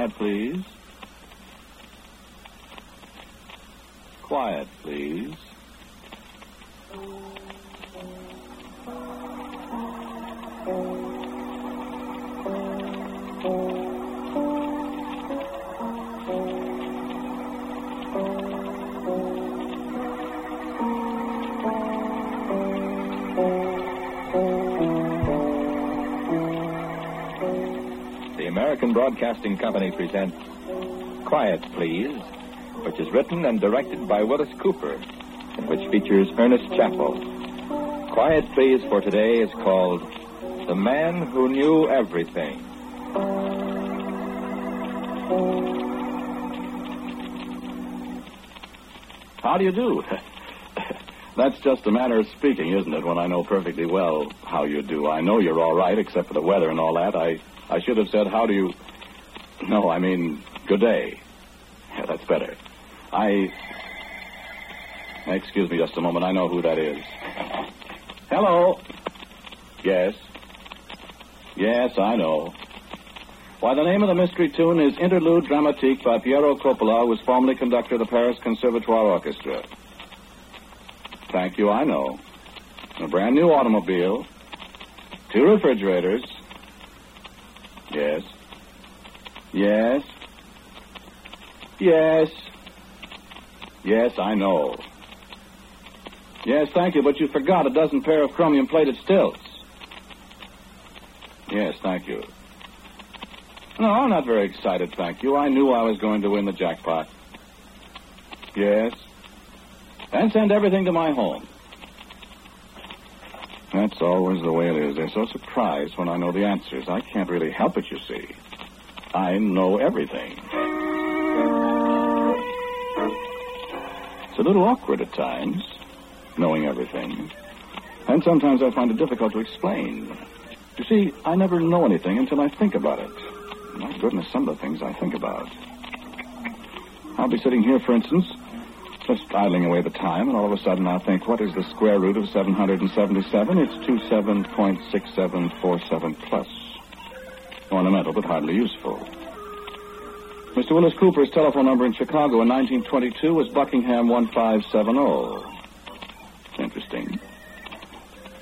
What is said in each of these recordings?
Quiet, please. Quiet, please. The American Broadcasting Company presents Quiet, Please, which is written and directed by Willis Cooper, and which features Ernest Chappell. Quiet, Please, for today is called The Man Who Knew Everything. How do you do? That's just a manner of speaking, isn't it, when I know perfectly well how you do. I know you're all right, except for the weather and all that. I, I should have said, how do you... No, I mean, good day. Yeah, that's better. I... Excuse me just a moment. I know who that is. Hello. Yes. Yes, I know. Why, the name of the mystery tune is Interlude Dramatique by Piero Coppola, who was formerly conductor of the Paris Conservatoire Orchestra. Thank you, I know. A brand new automobile, two refrigerators. Yes. Yes. Yes. Yes, I know. Yes, thank you, but you forgot a dozen pair of chromium plated stilts. Yes, thank you. No, I'm not very excited, thank you. I knew I was going to win the jackpot. Yes. And send everything to my home. That's always the way it is. They're so surprised when I know the answers. I can't really help it, you see. I know everything. It's a little awkward at times, knowing everything. And sometimes I find it difficult to explain. You see, I never know anything until I think about it. My goodness, some of the things I think about. I'll be sitting here, for instance, just idling away the time, and all of a sudden I'll think, what is the square root of 777? It's 27.6747 plus. Ornamental, but hardly useful. Mr. Willis Cooper's telephone number in Chicago in 1922 was Buckingham 1570. It's interesting.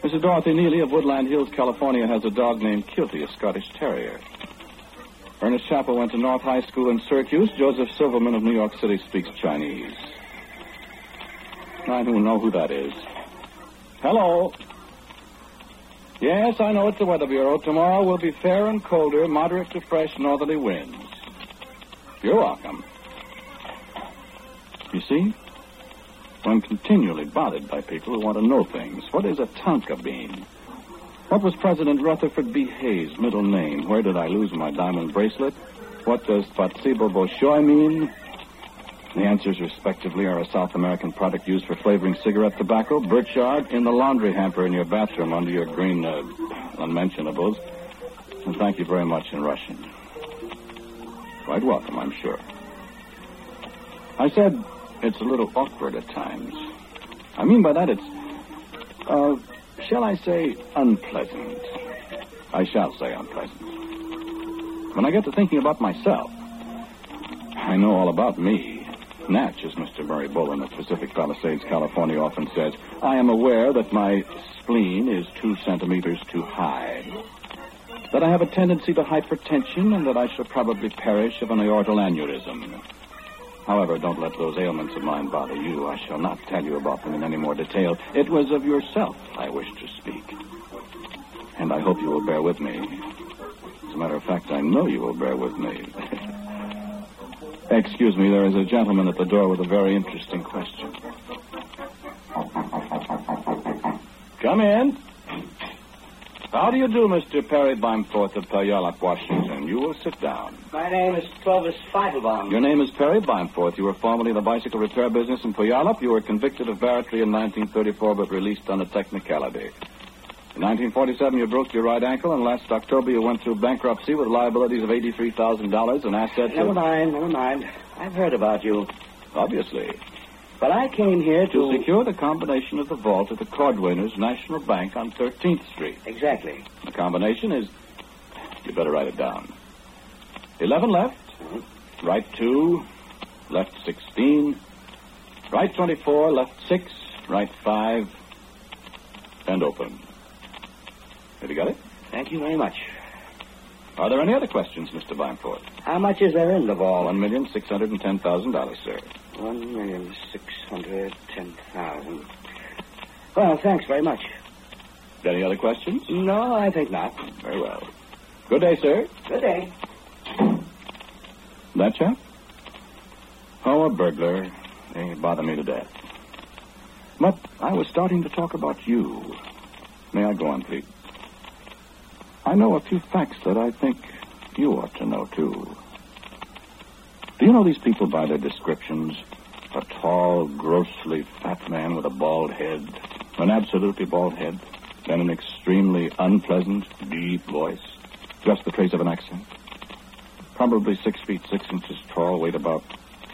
Mrs. Dorothy Neely of Woodland Hills, California, has a dog named Kilty, a Scottish Terrier. Ernest Chappell went to North High School in Syracuse. Joseph Silverman of New York City speaks Chinese. I don't know who that is. Hello. Yes, I know it's the Weather Bureau. Tomorrow will be fair and colder, moderate to fresh northerly winds. You're welcome. You see, I'm continually bothered by people who want to know things. What is a Tonka bean? What was President Rutherford B. Hayes' middle name? Where did I lose my diamond bracelet? What does Placebo mean? The answers, respectively, are a South American product used for flavoring cigarette tobacco, Birchard, in the laundry hamper in your bathroom under your green uh, unmentionables. And thank you very much in Russian. Quite welcome, I'm sure. I said it's a little awkward at times. I mean by that it's, uh, shall I say, unpleasant. I shall say unpleasant. When I get to thinking about myself, I know all about me. Natch, as Mr. Murray Bullen of Pacific Palisades, California, often says, I am aware that my spleen is two centimeters too high. That I have a tendency to hypertension and that I shall probably perish of an aortal aneurysm. However, don't let those ailments of mine bother you. I shall not tell you about them in any more detail. It was of yourself I wished to speak. And I hope you will bear with me. As a matter of fact, I know you will bear with me. Excuse me, there is a gentleman at the door with a very interesting question. Come in. How do you do, Mr. Perry Bimforth of Puyallup, Washington? You will sit down. My name is Clovis Feitelbaum. Your name is Perry Bimforth. You were formerly in the bicycle repair business in Puyallup. You were convicted of battery in 1934, but released on a technicality. In 1947, you broke your right ankle, and last October you went through bankruptcy with liabilities of $83,000 and assets Never of... mind, never mind. I've heard about you. Obviously. But I came here To to... secure the combination of the vault at the Cordwainers National Bank on 13th Street. Exactly. The combination is... You better write it down. 11 left, mm-hmm. right 2, left 16, right 24, left 6, right 5, and open. Have you got it? Thank you very much. Are there any other questions, Mr. Bimforth? How much is there in the vault? One million six hundred and ten thousand dollars, sir. One million six hundred ten thousand. Well, thanks very much. Any other questions? No, I think not. Very well. Good day, sir. Good day. That chap? Oh, a burglar. They bother me to death. But I was starting to talk about you. May I go on, please? I know a few facts that I think you ought to know, too. Do you know these people by their descriptions? A tall, grossly fat man with a bald head, an absolutely bald head, and an extremely unpleasant, deep voice. Just the trace of an accent. Probably six feet six inches tall, weighed about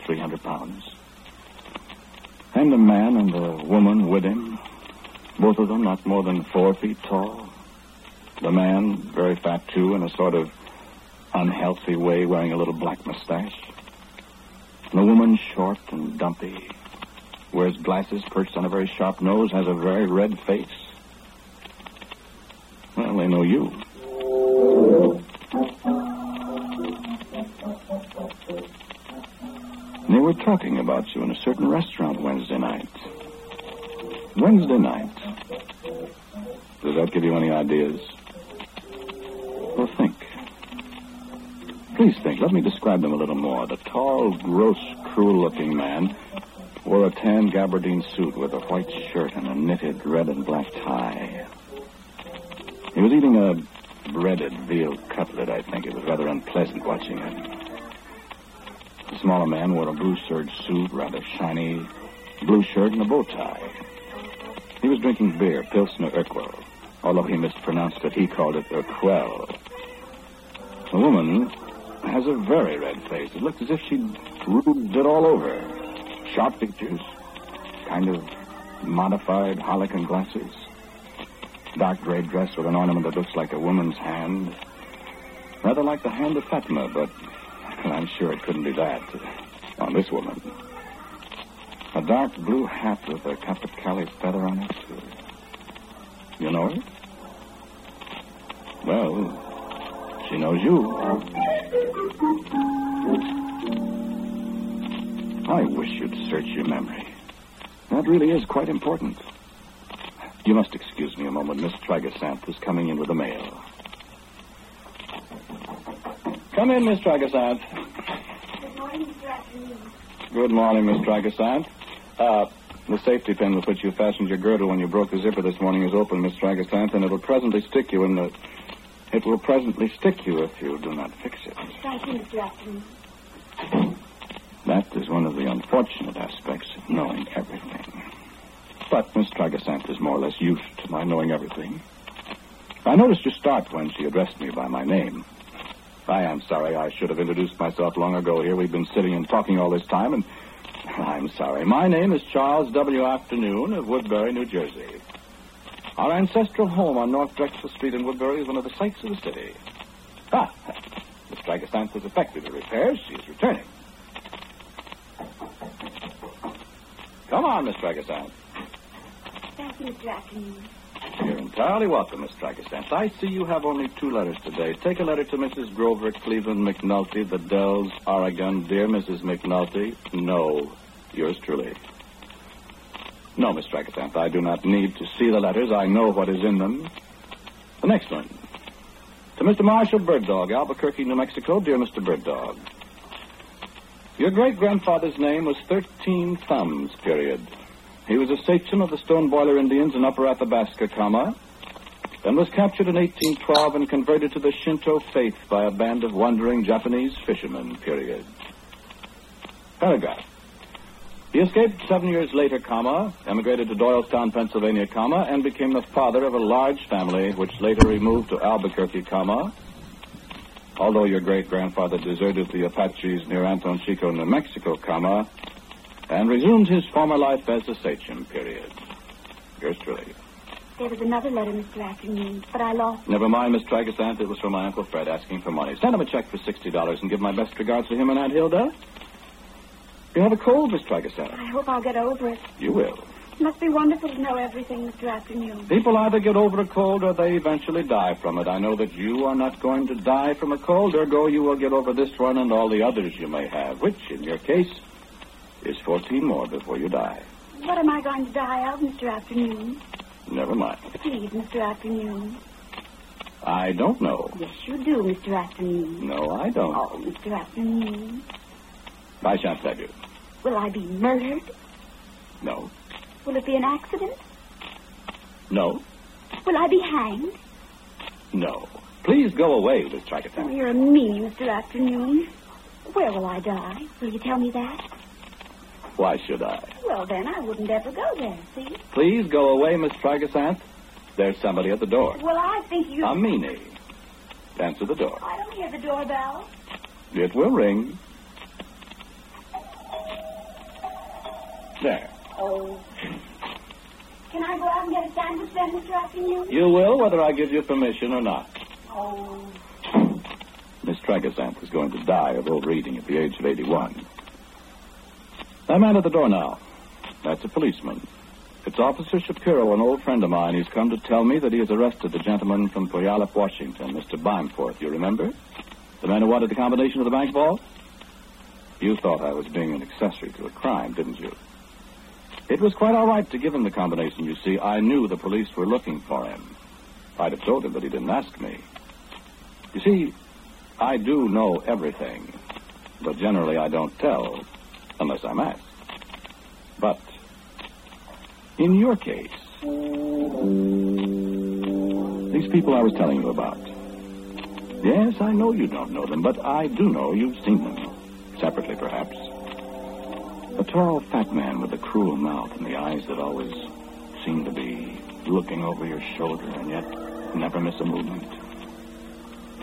300 pounds. And a man and a woman with him, both of them not more than four feet tall. The man, very fat too, in a sort of unhealthy way, wearing a little black mustache. And the woman, short and dumpy, wears glasses perched on a very sharp nose, has a very red face. Well, they know you. They were talking about you in a certain restaurant Wednesday night. Wednesday night. Does that give you any ideas? Well, think. Please think. Let me describe them a little more. The tall, gross, cruel-looking man wore a tan gabardine suit with a white shirt and a knitted red and black tie. He was eating a breaded veal cutlet, I think. It was rather unpleasant watching him. The smaller man wore a blue serge suit, rather shiny, blue shirt, and a bow tie. He was drinking beer, Pilsner Urquell, although he mispronounced it. He called it a quell. The woman has a very red face. It looks as if she'd rubbed it all over. Sharp features, kind of modified harlequin glasses, dark gray dress with an ornament that looks like a woman's hand. Rather like the hand of Fatima, but I'm sure it couldn't be that on this woman. A dark blue hat with a Capercaillie feather on it. You know her? Well, she knows you. I wish you'd search your memory. That really is quite important. You must excuse me a moment. Miss Tragasanth is coming in with the mail. Come in, Miss Tragasanth. Good morning, Mr. Afternoon. Good morning, Miss Tragasanth. Uh, the safety pin with which you fastened your girdle when you broke the zipper this morning is open, Miss Tragasanth, and it'll presently stick you in the... It will presently stick you if you do not fix it. Thank you, Mr. That is one of the unfortunate aspects of knowing everything. But Miss Tragasanth is more or less used to my knowing everything. I noticed your start when she addressed me by my name. I am sorry. I should have introduced myself long ago here. We've been sitting and talking all this time, and I'm sorry. My name is Charles W. Afternoon of Woodbury, New Jersey. Our ancestral home on North Drexel Street in Woodbury is one of the sights of the city. Ah, Miss Tragasanth has effected the repairs. She is returning. Come on, Miss Tragasanth. Thank you, Mr. Afternoon. You're entirely welcome, Miss Tragasanth. I see you have only two letters today. Take a letter to Mrs. Grover Cleveland McNulty, the Dells, Oregon. Dear Mrs. McNulty, no. Yours truly. No, Miss Tragasanth, I do not need to see the letters. I know what is in them. The next one. To Mr. Marshall Birddog, Albuquerque, New Mexico. Dear Mr. Birddog. Your great grandfather's name was Thirteen Thumbs, period. He was a sachem of the Stone Boiler Indians in Upper Athabasca, comma. and was captured in 1812 and converted to the Shinto faith by a band of wandering Japanese fishermen, period. Paragraph. He escaped seven years later, comma, emigrated to Doylestown, Pennsylvania, comma, and became the father of a large family, which later removed to Albuquerque, comma. Although your great-grandfather deserted the Apaches near Anton Chico, New Mexico, comma, and resumed his former life as a sachem, period. Yours truly. There was another letter, Mr. Afternoon, but I lost. Never mind, Miss Tragasant. It was from my Uncle Fred asking for money. Send him a check for $60 and give my best regards to him and Aunt Hilda. You have a cold, Miss Tragasant. I hope I'll get over it. You will. It must be wonderful to know everything, Mr. Afternoon. People either get over a cold or they eventually die from it. I know that you are not going to die from a cold, ergo you will get over this one and all the others you may have, which, in your case, is 14 more before you die. What am I going to die of, Mr. Afternoon? Never mind. Please, Mr. Afternoon. I don't know. Yes, you do, Mr. Afternoon. No, I don't. Oh, Mr. Afternoon. I shan't tell you. Will I be murdered? No. Will it be an accident? No. Will I be hanged? No. Please go away, Miss Oh, you're a mean Mr. Afternoon. Where will I die? Will you tell me that? Why should I? Well, then I wouldn't ever go there, see? Please go away, Miss Tragasant. There's somebody at the door. Well, I think you... A meanie. Answer the door. I don't hear the doorbell. It will ring. There. Oh. Can I go out and get a sandwich then, Mr. Afternoon? You will, whether I give you permission or not. Oh. Miss Tragasant is going to die of overeating at the age of 81. That man at the door now. That's a policeman. It's Officer Shapiro, an old friend of mine. He's come to tell me that he has arrested the gentleman from Puyallup, Washington, Mr. Bimeforth. You remember? The man who wanted the combination of the bank vault? You thought I was being an accessory to a crime, didn't you? It was quite all right to give him the combination, you see. I knew the police were looking for him. I'd have told him, but he didn't ask me. You see, I do know everything, but generally I don't tell unless I'm asked. But in your case, these people I was telling you about. Yes, I know you don't know them, but I do know you've seen them. Separately, perhaps. A tall, fat man with a cruel mouth and the eyes that always seem to be looking over your shoulder and yet never miss a movement.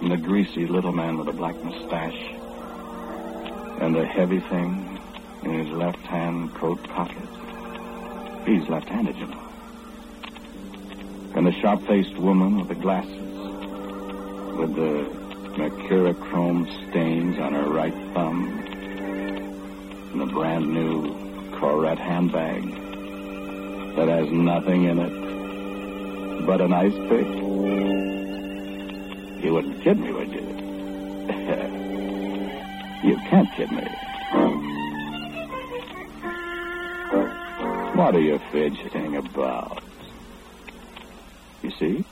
And the greasy little man with a black mustache. And the heavy thing in his left hand coat pocket. He's left handed, you know. And the sharp faced woman with the glasses. With the mercurochrome stains on her right thumb. And a brand new Koret handbag. That has nothing in it but an ice pick. You wouldn't kid me, would you? you can't kid me. What are you fidgeting about? You see?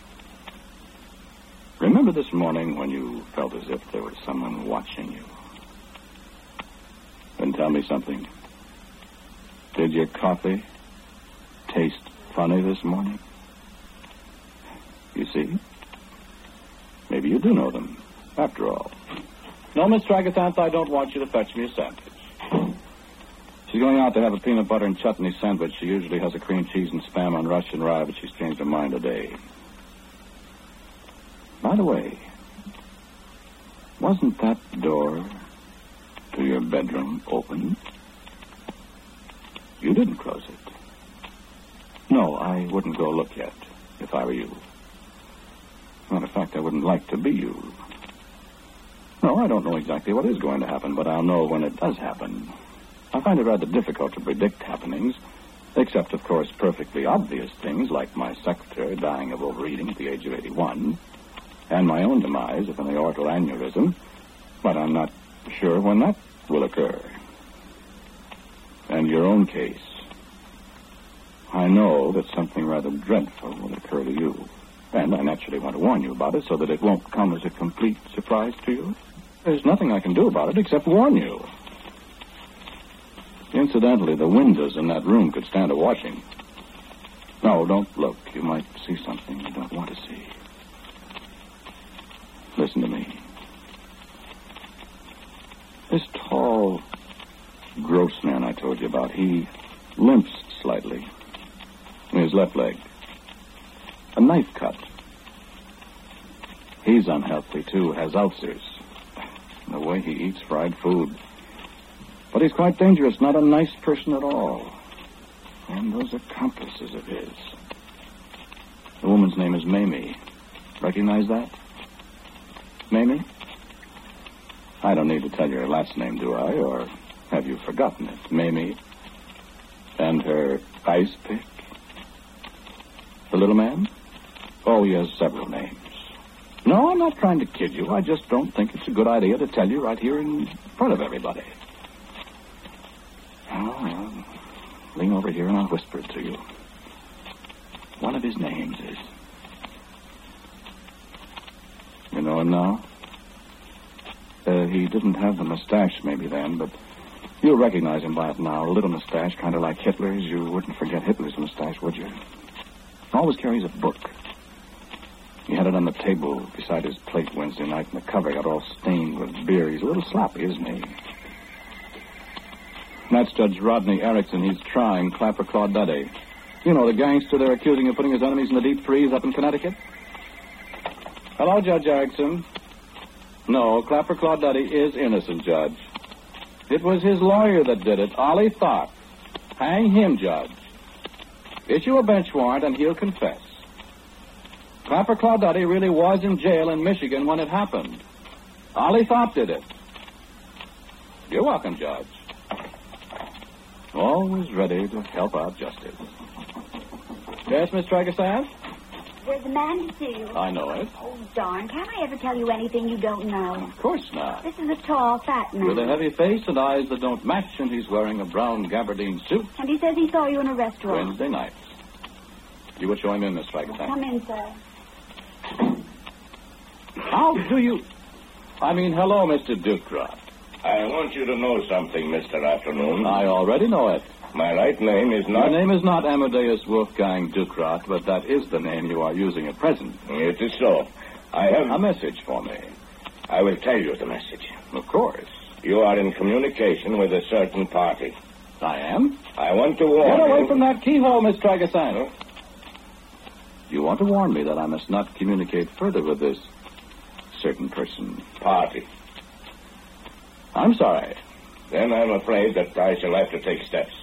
Remember this morning when you felt as if there was someone watching you? Tell me something. Did your coffee taste funny this morning? You see? Maybe you do know them, after all. No, Miss Tragathant, I don't want you to fetch me a sandwich. She's going out to have a peanut butter and chutney sandwich. She usually has a cream cheese and spam on Russian rye, but she's changed her mind today. By the way, wasn't that door to your bedroom open? You didn't close it. No, I wouldn't go look yet, if I were you. Matter of fact, I wouldn't like to be you. No, I don't know exactly what is going to happen, but I'll know when it does happen. I find it rather difficult to predict happenings, except, of course, perfectly obvious things like my secretary dying of overeating at the age of 81, and my own demise of an aortal aneurysm, but I'm not sure when that will occur. And your own case. I know that something rather dreadful will occur to you. And I naturally want to warn you about it so that it won't come as a complete surprise to you. There's nothing I can do about it except warn you. Incidentally, the windows in that room could stand a watching. No, don't look. You might see something you don't want to see. Listen to me. This tall, gross man I told you about, he limps slightly in his left leg. A knife cut. He's unhealthy, too, has ulcers. The way he eats fried food. But he's quite dangerous, not a nice person at all. And those accomplices of his. The woman's name is Mamie. Recognize that? Mamie? I don't need to tell you her last name, do I? Or have you forgotten it? Mamie. And her ice pick? The little man? Oh, he has several names. No, I'm not trying to kid you. I just don't think it's a good idea to tell you right here in front of everybody. Oh, well, lean over here and I'll whisper it to you. One of his names is. You know him now? He didn't have the mustache maybe then, but you'll recognize him by it now. A little mustache, kind of like Hitler's. You wouldn't forget Hitler's mustache, would you? Always carries a book. He had it on the table beside his plate Wednesday night, and the cover got all stained with beer. He's a little sloppy, isn't he? That's Judge Rodney Erickson. He's trying Clapper Claudette. You know, the gangster they're accusing of putting his enemies in the deep freeze up in Connecticut? Hello, Judge Erickson. No, Clapper Claudette is innocent, Judge. It was his lawyer that did it, Ollie Tharp. Hang him, Judge. Issue a bench warrant and he'll confess. Clapper Claudette really was in jail in Michigan when it happened. Ollie Tharp did it. You're welcome, Judge. Always ready to help out justice. Yes, Miss Tragasant? There's a man to see you. I know it. Oh, darn. Can I ever tell you anything you don't know? Of course not. This is a tall, fat man. With a heavy face and eyes that don't match, and he's wearing a brown gabardine suit And he says he saw you in a restaurant. Wednesday night. You show him in, Miss Tragasant. Come in, sir. How do you... I mean, hello, Mr. Ducroft. I want you to know something, Mr. Afternoon. I already know it. My right name is Your not. name is not Amadeus Wolfgang Ducroft, but that is the name you are using at present. It is so. I have. A message for me. I will tell you the message. Of course. You are in communication with a certain party. I am. I want to warn Get away you. from that keyhole, Miss Tragasant. You want to warn me that I must not communicate further with this certain person. party. I'm sorry. Then I'm afraid that I shall have to take steps.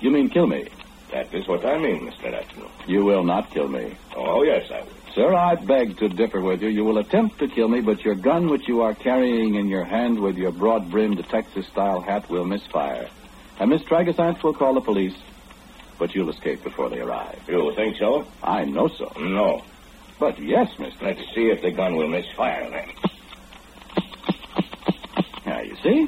You mean kill me? That is what I mean, Mr. Afternoon. You will not kill me. Oh, yes, I will. Sir, I beg to differ with you. You will attempt to kill me, but your gun, which you are carrying in your hand with your broad-brimmed Texas-style hat, will misfire. And Miss Tragasant will call the police, but you'll escape before they arrive. You think so? I know so. No. But yes, Mister. Let's see if the gun will misfire then. Now, you see?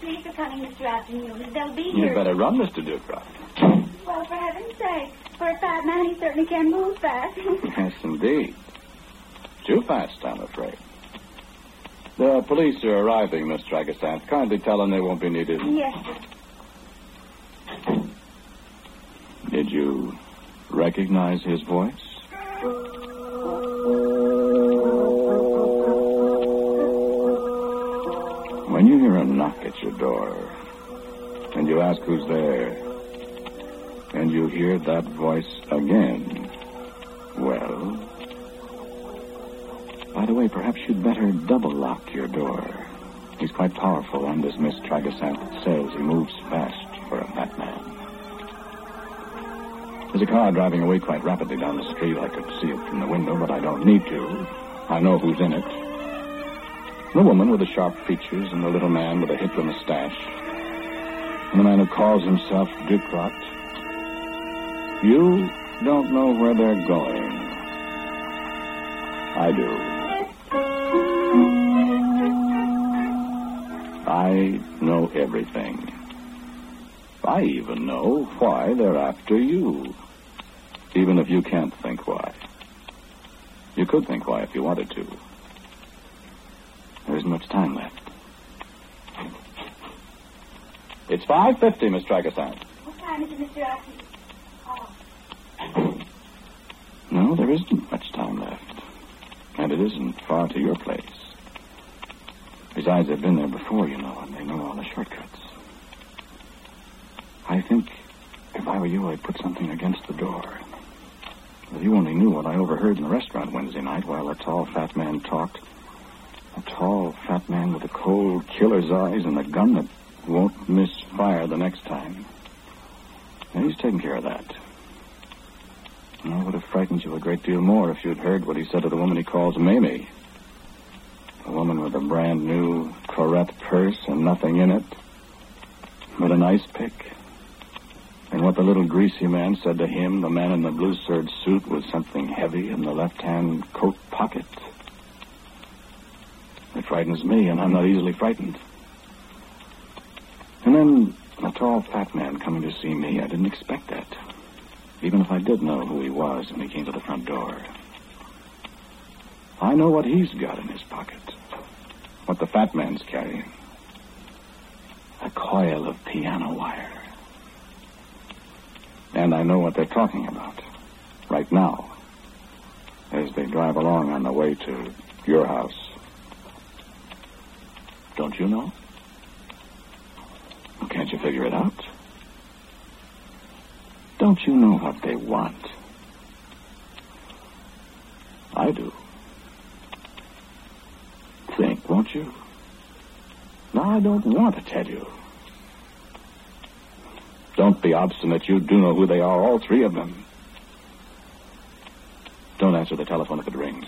Please for coming, Mr. Afternoon. They'll be here. You here. better run, Mr. Ducroft. Well, for heaven's sake. For a fat man, he certainly can move fast. Yes, indeed. Too fast, I'm afraid. The police are arriving, Miss Tragasant. Kindly tell them they won't be needed. yes, sir. Did you recognize his voice? Knock at your door, and you ask who's there, and you hear that voice again, well. By the way, perhaps you'd better double lock your door. He's quite powerful, and as Miss Tragasant says, he moves fast for a fat man. There's a car driving away quite rapidly down the street. I could see it from the window, but I don't need to. I know who's in it. The woman with the sharp features and the little man with a Hitler mustache. And the man who calls himself Ducroft. You don't know where they're going. I do. I know everything. I even know why they're after you. Even if you can't think why. You could think why if you wanted to. There isn't much time left. It's 5.50, Miss Tragasant. What time is it, Mr. Afternoon? Oh, No, there isn't much time left. And it isn't far to your place. Besides, they've been there before, you know, and they know all the shortcuts. I think if I were you, I'd put something against the door. If you only knew what I overheard in the restaurant Wednesday night while a tall, fat man talked. A tall, fat man with the cold, killer's eyes and a gun that won't miss fire the next time. And he's taking care of that. And I would have frightened you a great deal more if you'd heard what he said to the woman he calls Mamie. A woman with a brand new Koret purse and nothing in it, but an ice pick. And what the little greasy man said to him, the man in the blue serge suit, was something heavy in the left hand coat pocket. It frightens me, and I'm not easily frightened. And then a tall, fat man coming to see me. I didn't expect that. Even if I did know who he was when he came to the front door. I know what he's got in his pocket. What the fat man's carrying. A coil of piano wire. And I know what they're talking about. Right now. As they drive along on the way to your house. Don't you know? Well, can't you figure it out? Don't you know what they want? I do. Think, won't you? No, I don't want to tell you. Don't be obstinate. You do know who they are, all three of them. Don't answer the telephone if it rings.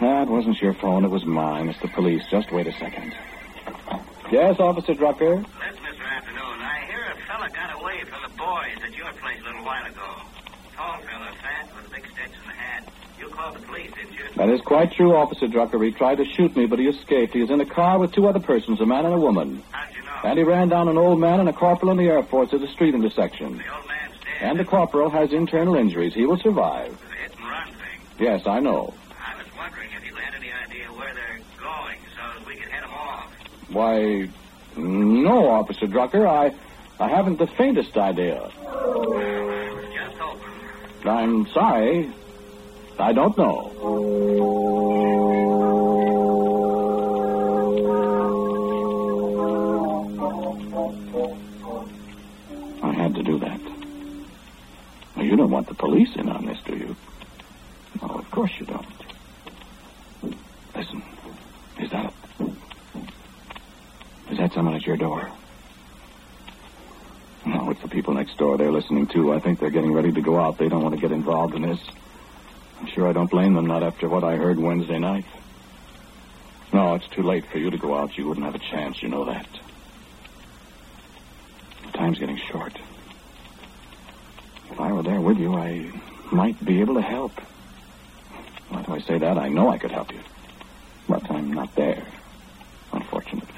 That wasn't your phone. It was mine. It's the police. Just wait a second. Yes, Officer Drucker. Listen, Mr. Afternoon, I hear a fella got away from the boys at your place a little while ago. Tall fella, fat, with a big Stetson hat. You called the police, didn't you? That is quite true, Officer Drucker. He tried to shoot me, but he escaped. He was in a car with two other persons, a man and a woman. How'd you know? And he ran down an old man and a corporal in the Air Force at a street intersection. The old man's dead. And the corporal has internal injuries. He will survive. The hit and run thing. Yes, I know. I was wondering if you had any idea where they're going so we could head them off. Why, no, Officer Drucker. I, I haven't the faintest idea. Just hoping. I'm sorry. I don't know. I had to do that. Now, you don't want the police in on this, do you? No, of course you don't. Listen, is that is that someone at your door? No, it's the people next door. They're listening too. I think they're getting ready to go out. They don't want to get involved in this. I'm sure I don't blame them, not after what I heard Wednesday night. No, it's too late for you to go out. You wouldn't have a chance. You know that. The time's getting short. If I were there with you, I might be able to help. Why do I say that? I know I could help you. But I'm not there, unfortunately.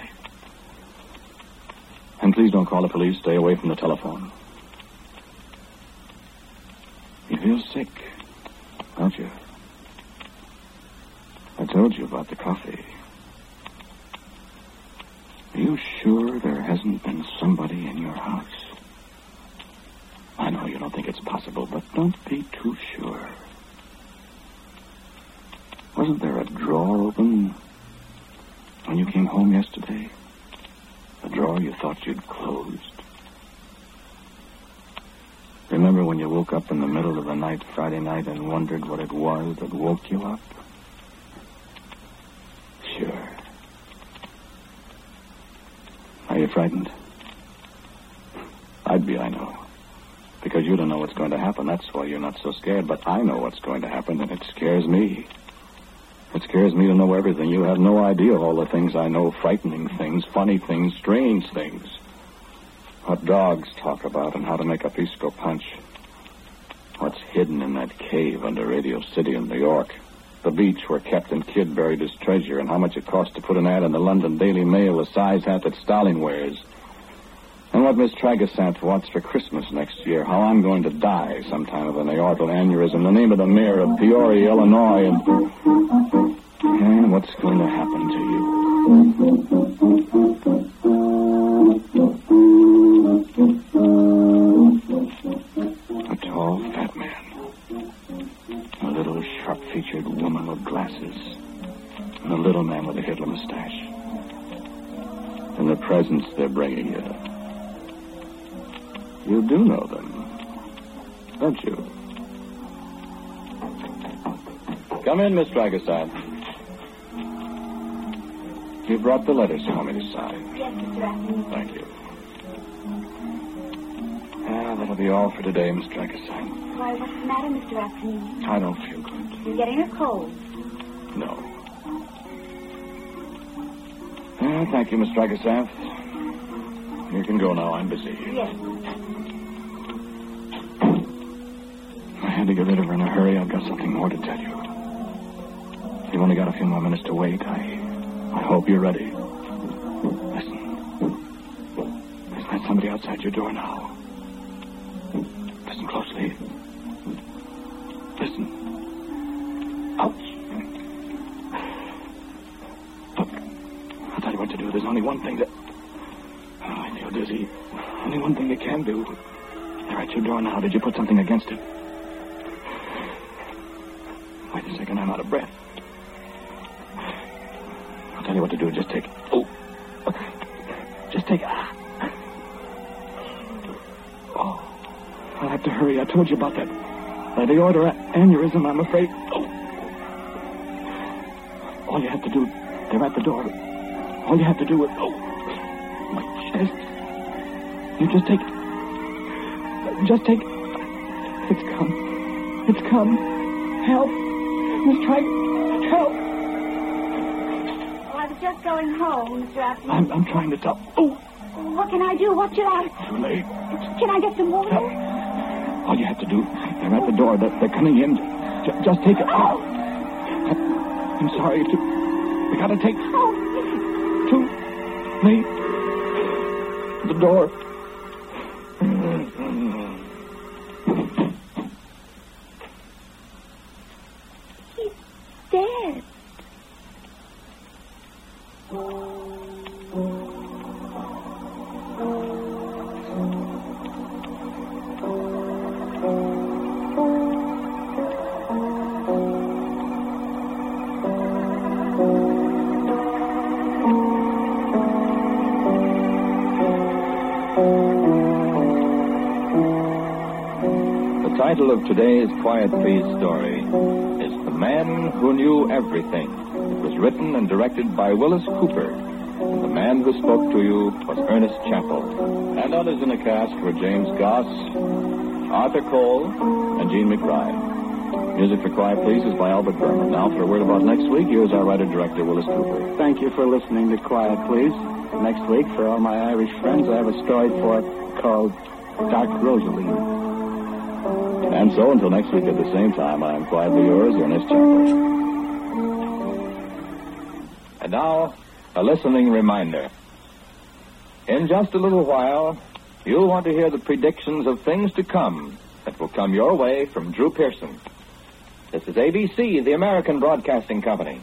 And please don't call the police. Stay away from the telephone. You feel sick, don't you? I told you about the coffee. Are you sure there hasn't been somebody in your house? I know you don't think it's possible, but don't be too sure. Wasn't there a drawer open when you came home yesterday? A drawer you thought you'd closed. Remember when you woke up in the middle of the night Friday night and wondered what it was that woke you up? Sure. Are you frightened? I'd be, I know. Because you don't know what's going to happen. That's why you're not so scared. But I know what's going to happen, and it scares me. It scares me to know everything. You have no idea of all the things I know frightening things, funny things, strange things. What dogs talk about and how to make a pisco punch. What's hidden in that cave under Radio City in New York. The beach where Captain Kidd buried his treasure and how much it cost to put an ad in the London Daily Mail the size hat that Stalin wears. What Miss Tragasant wants for Christmas next year. How I'm going to die sometime of an aortal aneurysm. The name of the mayor of Peoria, Illinois, and... And what's going to happen to you? A tall, fat man. A little sharp-featured woman with glasses and a little man with a Hitler mustache. And the presents they're bringing you. You do know them, don't you? Come in, Miss Dragaside. You brought the letters for me to sign. Yes, Mr. Acme. Thank you. Ah, that'll be all for today, Miss Dragaside. Why, what's the matter, Mr. Acme? I don't feel good. You're getting a cold. No. Ah, thank you, Miss Dragosath. You can go now. I'm busy. Yes. I had to get rid of her in a hurry. I've got something more to tell you. You've only got a few more minutes to wait. I, I hope you're ready. Listen. There's not somebody outside your door now. Listen closely. Listen. Ouch. Look, I'll tell you what to do. There's only one thing that. Oh, I feel dizzy. Only one thing you can do. They're at your door now. Did you put something against it? Wait a second. I'm out of breath. I'll tell you what to do. Just take. Oh. Just take. Ah. Oh. I'll have to hurry. I told you about that. By the aortal aneurysm, I'm afraid. Oh. All you have to do. They're at the door. All you have to do is. Oh. My chest. You just take. Just take. It's come. It's come. Help. Miss Trike. Help. Well, I was just going home, Mr. Acme. I'm, I'm trying to tell. Oh, What can I do? What should I... too late. Can I get some water? All you have to do, they're at the door. They're, they're coming in. J- just take it. Oh. I'm sorry. To, we gotta take Oh, too late. The door. The title of today's Quiet Please story is The Man Who Knew Everything. It was written and directed by Willis Cooper. And the man who spoke to you was Ernest Chappell. And others in the cast were James Goss, Arthur Cole, and Gene McBride. Music for Quiet Please is by Albert Buhrman. Now for a word about next week, here's our writer-director, Willis Cooper. Thank you for listening to Quiet Please. Next week, for all my Irish friends, I have a story for it called Dark Rosaleen. And so, until next week at the same time, I am quietly yours, Ernest Chappell. And now, a listening reminder. In just a little while, you'll want to hear the predictions of things to come that will come your way from Drew Pearson. This is ABC, the American Broadcasting Company.